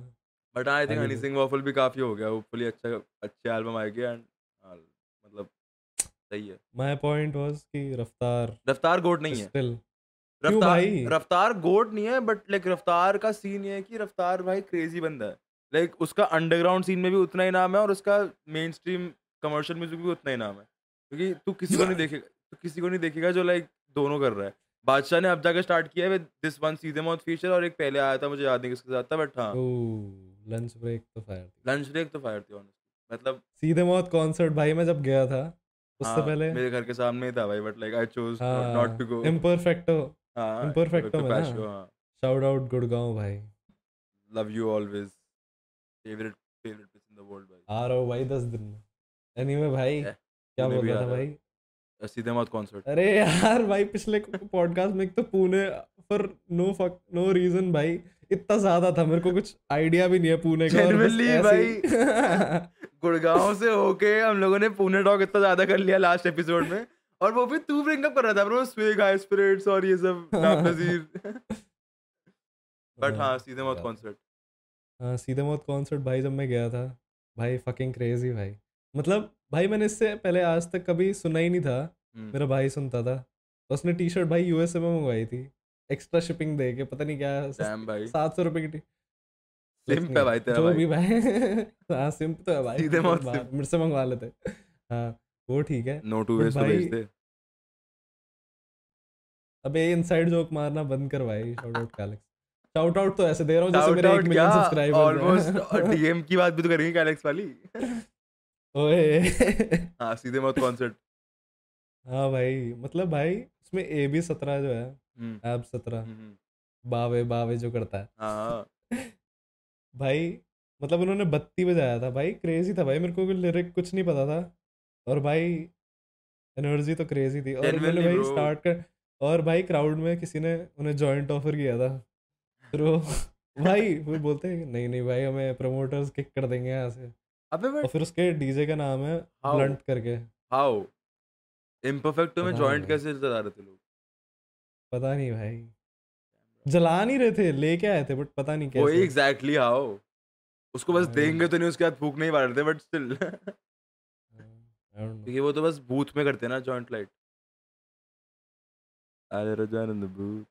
but I think Honey Singh waffle भी काफ़ी हो गया होपफुली अच्छा अच्छे एल्बम आएगी एंड सही है। माय पॉइंट वाज कि रफ्तार रफ्तार गोट नहीं है। स्टिल रफ्तार रफ्तार गोट नहीं है बट लाइक रफ्तार का सीन ये है कि रफ्तार भाई क्रेजी बंदा है। लाइक उसका अंडरग्राउंड सीन में भी उतना ही नाम है और उसका मेन स्ट्रीम कमर्शियल म्यूज़िक भी उतना ही नाम है। क्योंकि तू किसी को नहीं देखेगा तू किसी को नहीं देखेगा जो लाइक दोनों कर रहा है। बादशाह ने अब जाकर स्टार्ट किया है दिस वन सीधे मौत फीचर और एक पहले आया था मुझे याद नहीं किसके साथ था बट हाँ। लंच ब्रेक तो फायर थी। लंच ब्रेक तो फायर थी ऑनेस्टली मतलब सीधे मौत कॉन्सर्ट भाई मैं जब गया था उससे हाँ, पहले? मेरे घर के सामने ही था भाई but like I chose not to go Imperfecto हाँ Imperfecto में हाँ। शाउट आउट गुड़गांव भाई। Love you always favourite favourite place in the world भाई। आ रहा हूँ भाई दस दिन में। एनीवे भाई क्या बोल रहा था भाई? सीधे मौत कॉन्सर्ट अरे यार भाई पिछले पॉडकास्ट में एक तो Pune for no fuck no reason भाई इतना ज़्यादा था मेरे को कुछ आइडिया भी नहीं है पुणे का और ही- गुड़गांव से होके हम लोगों ने पुणे टॉक इतना ज़्यादा कर लिया लास्ट एपिसोड में। और वो भी तू ब्रिंग अप कर रहा था ब्रो स्विग हाई स्पिरिट्स और ये सब नाम बट हाँ सीधे मौत कॉन्सर्ट हाँ सीधे मौत कॉन्सर्ट भाई जब मैं गया था। भाई फकिंग क्रेजी भाई। मतलब भाई मैंने इससे पहले आज तक कभी सुना ही नहीं था। हम्म। मेरा भाई सुनता था। उसने टी शर्ट भाई यूएसए में मंगवाई थी। एक्स्ट्रा शिपिंग दे के पता नहीं क्या सात सौ रुपए की भाई तेरा जो। भी भाई हाँ तो है भाई सीधे मौत बात- मेरे से मंगवा लेते हाँ वो ठीक. है नो टू वेस्ट तो भेज दे अबे इनसाइड जोक मारना बंद कर भाई. शाउट आउट कैलेक्स शाउट आउट तो ऐसे दे रहा हूँ जैसे मेरे out एक क्या? मिलियन सब्सक्राइबर्स ऑलमोस्ट डीएम की बात भी तो करेंगे कैलेक्स वाली? ओए। हाँ सीधे मौत कॉन्सर्ट हाँ भाई मतलब भाई उसमें ए बी सत्रह जो है हम्म। एब सत्रह। हम्म, बावे बावे जो करता हाँ। हाँ। भाई मतलब उन्होंने बत्ती बजाया था भाई क्रेजी था भाई मेरे को लिरिक कुछ नहीं पता था। और भाई एनर्जी तो क्रेजी थी। और Genuinely, भाई स्टार्ट कर और भाई क्राउड में किसी ने उन्हें जॉइंट ऑफ़र किया था। फिर भाई वो बोलते हैं नहीं नहीं भाई हमें प्रमोटर्स किक कर देंगे यहाँ से। अबे और फिर उसके डीजे का नाम है? ब्लंट करके। हाउ इम्परफेक्टो में जॉइंट। कैसे जला रहे थे लोग? पता नहीं भाई। जला नहीं रहे थे लेके आए थे बट पता नहीं वही कैसे। एग्जैक्टली हाउ उसको बस देंगे तो नहीं उसके बाद फूक नहीं रहे थे बट स्टिल. क्योंकि वो तो बस बूथ में करते हैं ना जॉइंट लाइट अरे रजान इन द बूथ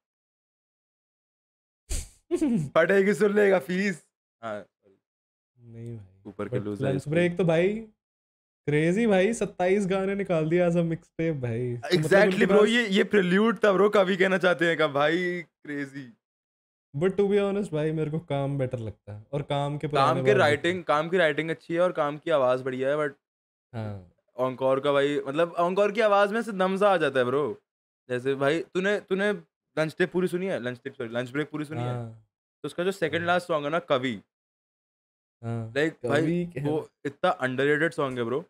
पटेगी सुन लेगा फ़ीस हाँ नहीं भाई ऊपर के लूजर ब्रेक तो भाई क्रेजी भाई 27 गाने निकाल दिया एज अ मिक्स टेप भाई। तो मतलब एग्जैक्टली उनके ब्रो ये ये प्रिल्यूड था ब्रो कभी कहना चाहते हैं का भाई crazy but to be honest भाई मेरे को काम बेटर लगता है और काम के काम के राइटिंग काम की राइटिंग अच्छी है और काम की आवाज़ बढ़िया है बट हैं। हाँ ऑनकॉर का भाई मतलब ऑनकॉर की आवाज़ में से दम सा आ जाता है ब्रो जैसे भाई तूने तूने लंच टेप पूरी सुनी है? Lunch tape sorry Lunch Break पूरी सुनी है? हाँ। तो उसका जो सेकंड हाँ। लास्ट सॉन्ग है ना कवि। हाँ लाइक भाई वो इतना अंडररेटेड सॉन्ग है ब्रो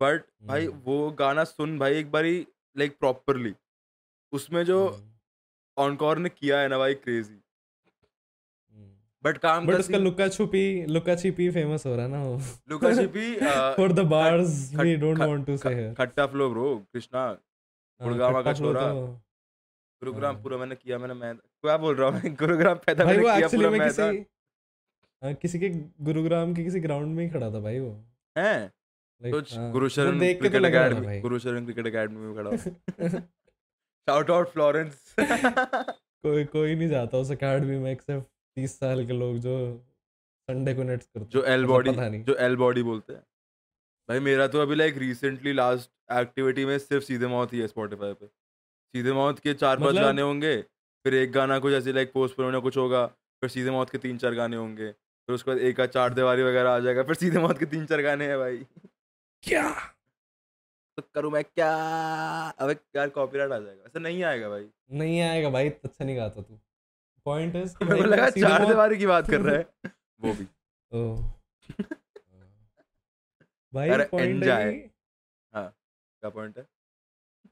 बट भाई हम्म। वो गाना सुन भाई एक बारी लाइक प्रॉपरली उसमें जो हम्म, ऑनकॉर ने किया है ना भाई क्रेजी हम्म। बट काम बट उसका लुका छुपी लुका छिपी फ़ेमस हो रहा ना वो। Luka Chhipi for the bars we don't want to say here Khatta Flow bro Krishna Gurgaon का छोरा। गुरुग्राम हाँ। पूरा मैंने किया मैंने मैं क्या बोल रहा हूँ मैं? गुरुग्राम पैदा मैंने किया पूरा मैं किसी हाँ, किसी के गुरुग्राम के किसी ग्राउंड में ही खड़ा था भाई वो। हैं? कुछ Gurusharan Cricket Academy Gurusharan Cricket Academy में खड़ा शाउट आउट फ्लोरेंस कोई कोई नहीं जाता उस अकेडमी में एक्सेप्ट तीस साल के लोग जो संडे को नेट्स करते जो एल बॉडी जो एल बॉडी बोलते हैं। भाई मेरा तो अभी लाइक रिसेंटली लास्ट एक्टिविटी में सिर्फ़ सीधे मौत ही है स्पॉटिफाई पे। सीधे मौत के चार पाँच मतलब- गाने होंगे फिर एक गाना कुछ ऐसे लाइक पोस्ट पर कुछ होगा फिर सीधे मौत के तीन चार गाने होंगे फिर उसके बाद एक का चार दीवारी वगैरह आ जाएगा फिर सीधे मौत के तीन चार गाने हैं भाई। क्या? तो करूँ मैं क्या? अबे यार कॉपीराइट आ जाएगा। ऐसा नहीं आएगा भाई। नहीं आएगा भाई अच्छा नहीं गाता तू। पॉइंट इज़ मेरे को लगा चार दीवारी की बात कर रहा है। वो भी। ओ। भाई पॉइंट enjoy। है क्या पॉइंट है?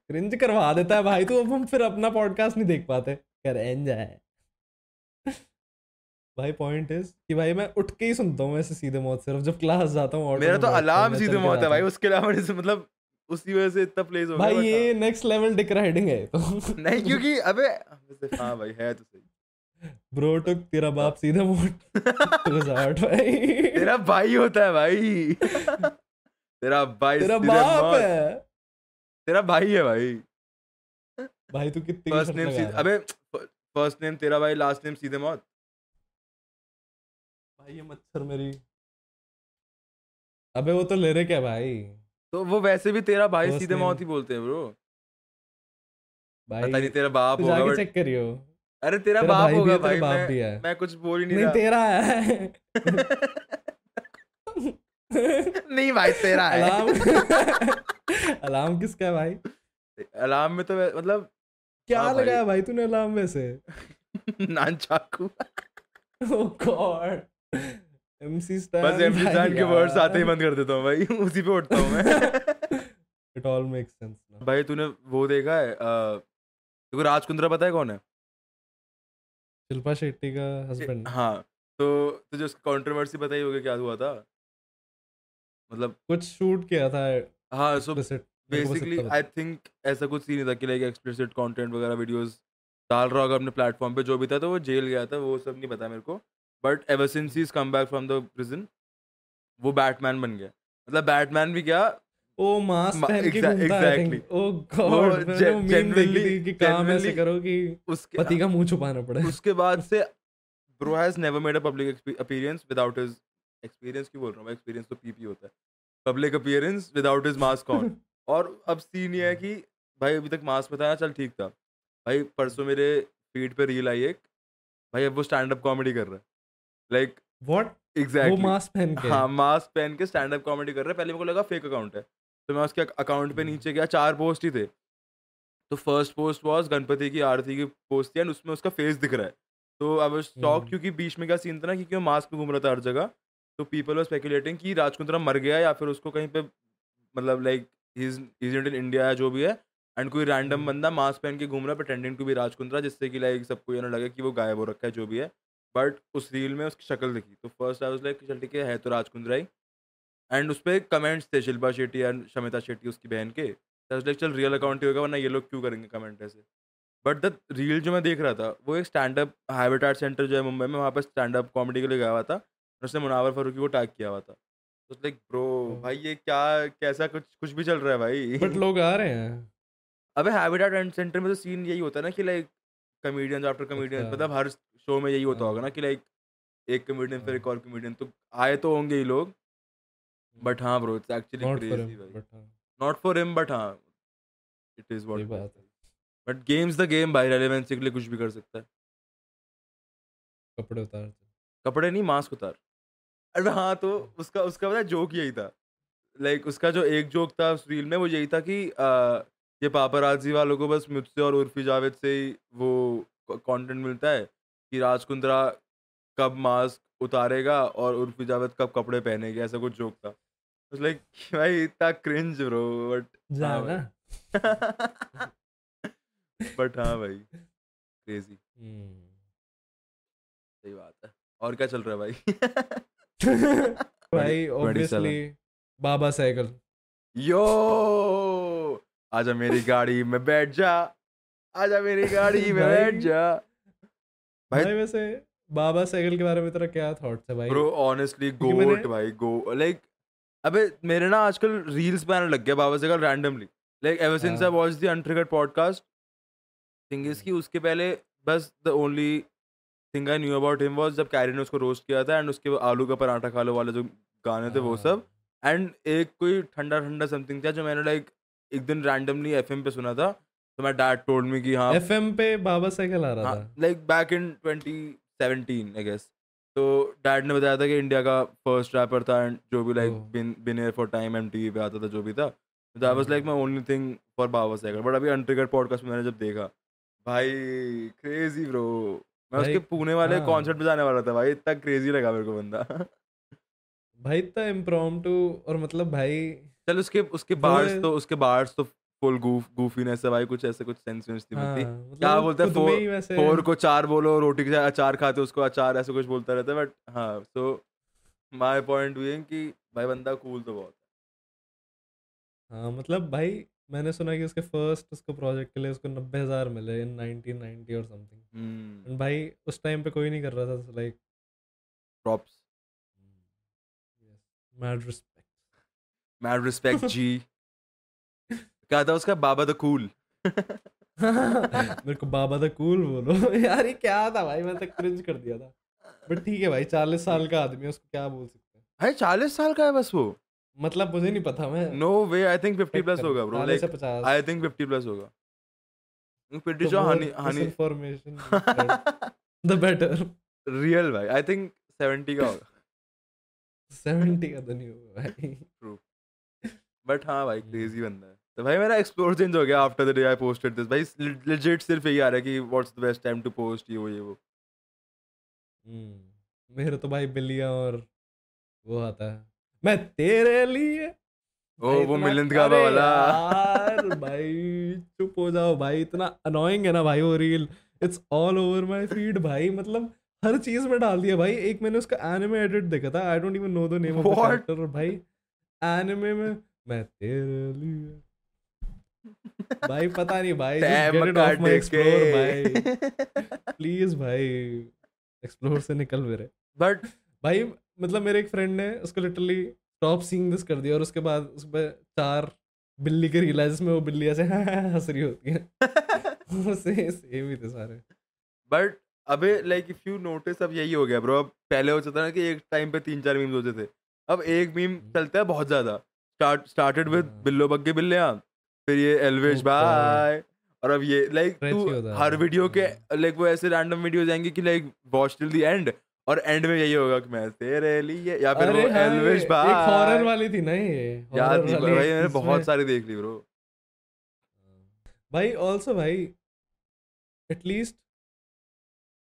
क्रिंज करवा देता है भाई तू अब हम फिर अपना पॉडकास्ट नहीं देख पाते। कर एंजॉय भाई पॉइंट इज़ कि भाई मैं उठ के ही सुनता हूँ ऐसे सीधे मौत सिर्फ़ जब क्लास जाता हूँ मेरा तो अलार्म सीधे मौत है भाई उसके अलावा मतलब उसी वजह से इतना प्लेस हो गया भाई ये नेक्स्ट लेवल डिक राइडिंग है तो। नहीं क्योंकि अबे हाँ भाई है तो सही। ब्रो टुक तेरा बाप सीधे मोट गुजारट भाई। तेरा भाई होता है भाई। तेरा भाई तेरा बाप है। तेरा भाई है भाई। भाई तू कितनी फ़र्स्ट नेम अबे फ़र्स्ट नेम तेरा भाई लास्ट नेम सीधे मौत। ये मच्छर मेरी। अबे वो तो लिरिक है भाई। तो वो वैसे भी तेरा भाई सीधे मौत ही बोलते हैं ब्रो भाई पता नहीं तेरा बाप होगा बट चेक करियो। अरे तेरा तेरा बाप भाई होगा भाई बाप मैं भी है। मैं कुछ बोल ही नहीं नहीं रहा। तेरा है। नहीं भाई तेरा है। अलार्म अलार्म किसका है भाई? अलार्म में तो मतलब क्या हाँ भाई। लगाया भाई तूने अलार्म में से नान चाकू ओह गॉड एमसी बस एमसी स्टैंड के वर्ड्स आते ही बंद कर देता हूँ भाई उसी पे उठता हूँ मैं। इट ऑल मेक्स सेंस भाई तूने वो देखा है देखो राज कुंद्रा पता है कौन है? शिल्पा शेट्टी का हस्बैंड हाँ तो तुझे उसकी कंट्रोवर्सी पता ही होगी क्या हुआ था। मतलब कुछ शूट किया था हाँ सो बेसिकली आई थिंक ऐसा कुछ सीन था कि लाइक एक्सप्लिसिट कंटेंट वगैरह वीडियोस डाल रहा होगा अपने प्लेटफॉर्म पे जो भी था तो वो जेल गया था वो सब नहीं पता मेरे को। But ever since he come back from the prison वो बैटमैन बन गया। मतलब बैटमैन भी क्या? ओ मास्क Ma- पहन के घूमता है ओ गॉड थी कि काम ऐसे करो कि उसके पति का मुँह छुपाना पड़े। उसके बाद से bro has never made a public appearance without his experience क्यों बोल रहा हूँ एक्सपीरियंस तो पीपी होता है। Public appearance without his mask on और अब सीन ये है कि भाई अभी तक मास्क बताया चल ठीक था। भाई परसों मेरे फ़ीड पे रील आई एक। भाई अब वो स्टैंड अप कॉमेडी कर रहा है। लाइक व्हाट वो एग्जैक्टली मास्क पहन के? हाँ मास्क पहन के स्टैंड अप कॉमेडी कर रहे हैं। पहले मेरे को लगा फेक अकाउंट है। तो मैं उसके अकाउंट पे हम्म। नीचे गया चार पोस्ट ही थे। तो फ़र्स्ट पोस्ट वॉज़ गणपति की आरती की पोस्ट थी एंड उसमें उसका फेस दिख रहा है। तो अब शॉक हम्म। क्योंकि बीच में क्या सीन था ना क्योंकि वो मास्क में घूम रहा था हर जगह तो पीपल वर स्पेकुलेटिंग कि राजकुंद्रा मर गया या फिर उसको कहीं पे मतलब लाइक इज़ इन इंडिया या जो भी है एंड कोई रैंडम हम्म। बंदा मास्क पहन के घूम रहा है प्रिटेंडिंग टू बी राजकुंद्रा जिससे कि लाइक सबको ये ना लगे कि वो गायब हो रखा है जो भी है। बट उस रील में उसकी शक्ल दिखी। तो फ़र्स्ट आई वाज लाइक चल ठीक है है तो राजकुंद्रा ही एंड उस पर कमेंट्स थे शिल्पा शेट्टी एंड शमिता शेट्टी उसकी बहन के। तो लाइक चल रियल अकाउंट ही होगा वरना ये लोग क्यों करेंगे कमेंट ऐसे? बट द रील जो मैं देख रहा था वो एक स्टैंड अप हैबिटाट सेंटर जो है मुंबई में वहाँ पर स्टैंड अप कॉमेडी के लिए गया हुआ था। उसने मुनावर फारूकी को टैग किया हुआ था। तो लाइक ब्रो. भाई ये क्या कैसा कुछ कुछ भी चल रहा है भाई? बट लोग आ रहे हैं। अबे हैबिटाट सेंटर में तो सीन यही होता है ना कि लाइक कमेडियंस आफ्टर कमेडियंस। मतलब हर शो में यही होता होगा ना हाँ। कि लाइक एक कमेडियन फिर एक हाँ। और कमेडियन तो आए तो होंगे ही लोग। बट हाँ bro it's actually not for crazy him भाई। बट हाँ। नॉट फॉर हिम बट हाँ it is what but games the game भाई रेलेवेंसी के लिए कुछ भी कर सकता है। कपड़े उतार कपड़े नहीं मास्क उतार। अरे हाँ तो उसका उसका पता जोक यही था। लाइक उसका जो एक जोक था उस रील में वो यही था कि आ, ये पापराजी वालों को बस मुझसे और उर्फी जावेद से ही वो कंटेंट मिलता है। कि राजकुंद्रा कब मास्क उतारेगा और उर्फी जावेद कब कपड़े पहनेगा? ऐसा कुछ जोक था। लाइक भाई इतना क्रिंज ब्रो बट बट हाँ भाई क्रेजी हम्म। सही बात है। और क्या चल रहा है भाई? भाई ऑब्वियसली बाबा साइकिल। यो! आजा मेरी गाड़ी में बैठ जा। आजा मेरी गाड़ी में बैठ जा। भाई- भाई वैसे बाबा साइकिल के बारे में तेरा क्या थॉट्स है भाई? ब्रो ऑनेस्टली गोट भाई गो लाइक अबे मेरे ना आजकल रील्स पे आने लग गया बाबा से randomly like ever since I. Watch the Untriggered podcast thing is कि उसके पहले बस the only thing I knew about him was जब कैरी ने उसको रोस्ट किया था एंड उसके आलू का पराठा खा लो वाले जो गाने थे वो हाँ। सब। एंड एक कोई ठंडा ठंडा समथिंग था जो मैंने लाइक एक दिन रैंडमली एफएम पे सुना था। तो मैं डैड टोल्ड मी कि हाँ। एफएम पे बाबा साइकिल आ रहा था। Like back in 2017 I guess तो डैड ने बताया था कि इंडिया का फ़र्स्ट रैपर था एंड जो भी like bin bin air for time MTV पे आता था जो भी था। तो that was like my only thing for Baba cycle. But अभी अनट्रिगर्ड पॉडकास्ट में मैंने जब देखा भाई क्रेजी ब्रो मैं उसके पुणे वाले हाँ। कॉन्सर्ट में जाने वाला था भाई इतना क्रेजी लगा मेरे को बंदा। भाई इतना इम्प्रॉम्प्टू और मतलब भाई चल उसके उसके बार्स तो उसके बार्स तो फुल गूफ गूफीनेस है भाई कुछ ऐसे कुछ सेंस वेंस नहीं हाँ, मिलती मतलब क्या बोलते हैं, फोर- फोर को चार बोलो रोटी के साथ अचार खाते उसको अचार ऐसे कुछ बोलता रहता है बट हाँ सो माय पॉइंट बीइंग कि भाई बंदा कूल तो बहुत हाँ। मतलब भाई मैंने सुना कि उसके फ़र्स्ट उसको प्रोजेक्ट के लिए उसको नब्बे हज़ार मिले इन 1990 और समथिंग एंड भाई उस टाइम पे कोई नहीं कर रहा था like props mad respect mad respect जी क्या था उसका बाबा द कूल. मेरे को बाबा द कूल बोलो। यार ये क्या था भाई? मैं तो क्रिंज कर दिया था। बट ठीक है भाई चालीस साल का आदमी है उसको क्या बोल सकते हैं? भाई चालीस साल का है बस वो। मतलब मुझे नहीं पता मैं no way I think fifty check plus होगा bro like I think fifty plus होगा। तो जो Honey Honey information the better real भाई आई थिंक सेवेंटी का होगा। 70 का तो नहीं होगा भाई। ट्रू बट हाँ भाई। क्रेजी बंदा है। तो भाई मेरा एक्सप्लोर चेंज हो गया after the day I posted this भाई लेजिट सिर्फ़ यही आ रहा है कि what's the best time to post ये वो ये वो। हम्म, मेरे तो भाई बिल्लियाँ और वो आता है। मैं तेरे लिए ओ वो मिलिंद अरे वाला। यार भाई चुप हो जाओ भाई इतना अनोइंग है ना भाई वो reel it's all over my feed भाई मतलब हर चीज़ में डाल दिया भाई। एक मैंने उसका एनिमे एडिट देखा था I don't even know the name of the character भाई। एनिमे में मैं तेरे लिए भाई पता नहीं भाई get it off my explore भाई। प्लीज़ भाई एक्सप्लोर से निकल मेरे। बट भाई मतलब मेरे एक फ्रेंड ने उसको लिटरली स्टॉप सीइंग दिस कर दिया और उसके बाद उस पर चार बिल्ली के रील आए जिसमें वो बिल्ली ऐसे हंस रही होती है। से सेम ही थे सारे। बट अबे लाइक इफ़ यू नोटिस अब यही हो गया ब्रो अब पहले होता था ना कि एक टाइम पे तीन चार मीम्स होते थे। अब एक मीम चलता है बहुत ज़्यादा। स्टार्ट स्टार्टेड विद हाँ। बिल्लो बग्गे बिल्ले फिर ये एलविश Oh, बाय और अब ये लाइक तू ही हर वीडियो के हाँ। लाइक वो ऐसे रैंडम वीडियो जाएँगे कि like watch till the end और एंड में यही होगा कि मैं तेरे लिए या फिर वो हाँ, एलविश बाय एक हॉरर वाली थी ना ये याद नहीं वाली भाई मैंने बहुत सारी देख ली ब्रो भाई ऑल्सो भाई एटलीस्ट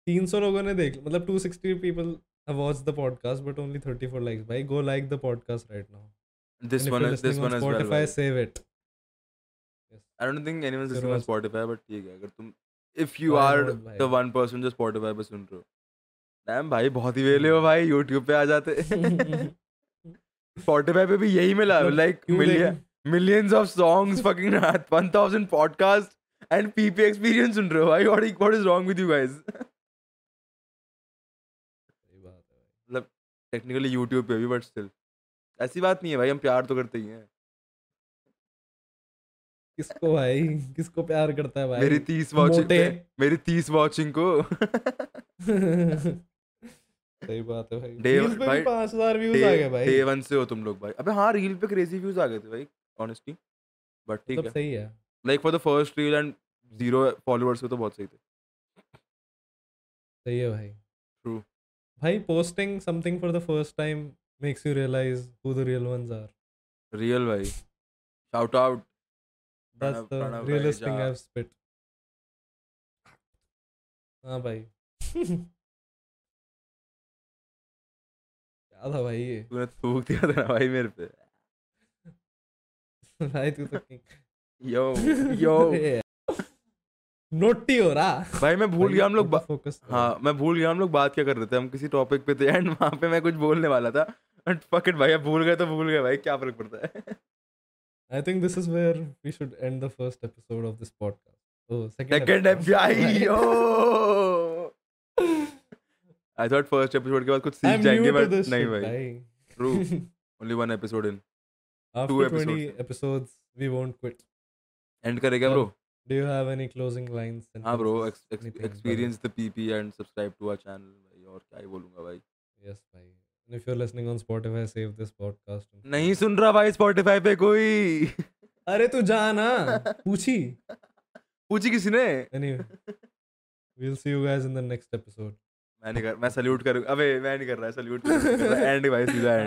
300 लोगों ने देख मतलब 260 people have watched the podcast but only 34 likes भाई go like the podcast right now this And one you're this one well Spotify save it I don't think anyone's Zero listening on was- Spotify, but ठीक है अगर तुम if you Why are not, भाई? the one person जो Spotify पे सुन रहे हो Damn भाई बहुत ही वेले हो भाई YouTube पे आ जाते Spotify पे भी यही मिला मतलब million देख- millions of songs fucking 1000 podcasts and PP experience सुन रहे हो भाई what is- what is wrong with you guys सही बात है भाई मतलब technically YouTube पे भी but still ऐसी बात नहीं है भाई हम प्यार तो करते ही हैं किसको भाई? किसको प्यार करता है भाई? मेरी 30 watching मोटे। मेरी 30 watching को। सही बात है भाई। Reels पे भाई, भी 5000 व्यूज़ आ गए भाई। डे वन से हो तुम लोग भाई। अबे हाँ रील पे क्रेजी व्यूज़ आ गए थे भाई ऑनेस्टली बट ठीक है। सही है। Like for the first reel and zero followers तो बहुत सही थे। सही है भाई। True. भाई posting something for the first time makes you realise who the real ones are real भाई। Shout out realest thing Raheja. I have spit हाँ भाई। क्या था भाई ये। तूने थूक दिया था ना भाई मेरे पे। भाई तू तो यो यो। नोटी हो रहा। भाई मैं भूल गया हम लोग फोकस हाँ मैं भूल गया हम लोग बात क्या कर रहे थे। हम किसी टॉपिक पे थे। एंड वहाँ पे मैं कुछ बोलने वाला था। बट फक भाई अब भूल गए तो भूल गए भाई। क्या फ़र्क पड़ता है? I think this is where we should end the first episode of this podcast. Oh, second, second episode yo I thought first episode के बाद कुछ सीख जाएँगे to बट नहीं भाई. True only one episode in After Two 20 episodes. episodes, we won't quit. And करेगा bro Do you have any closing lines? हाँ ब्रो sentences, anything, experience the PP and subscribe to our channel भाई और क्या ही बोलूँगा भाई? Yes, bhai. And if you're listening on Spotify, save this podcast. नहीं सुन रहा भाई Spotify पे कोई अरे तू जा ना पूछी पूछी किसी ने anyway we'll see you guys in the next episode मैं नहीं कर मैं सल्यूट करूँ अबे मैं नहीं कर रहा सल्यूट एंड भाई सीधा एंड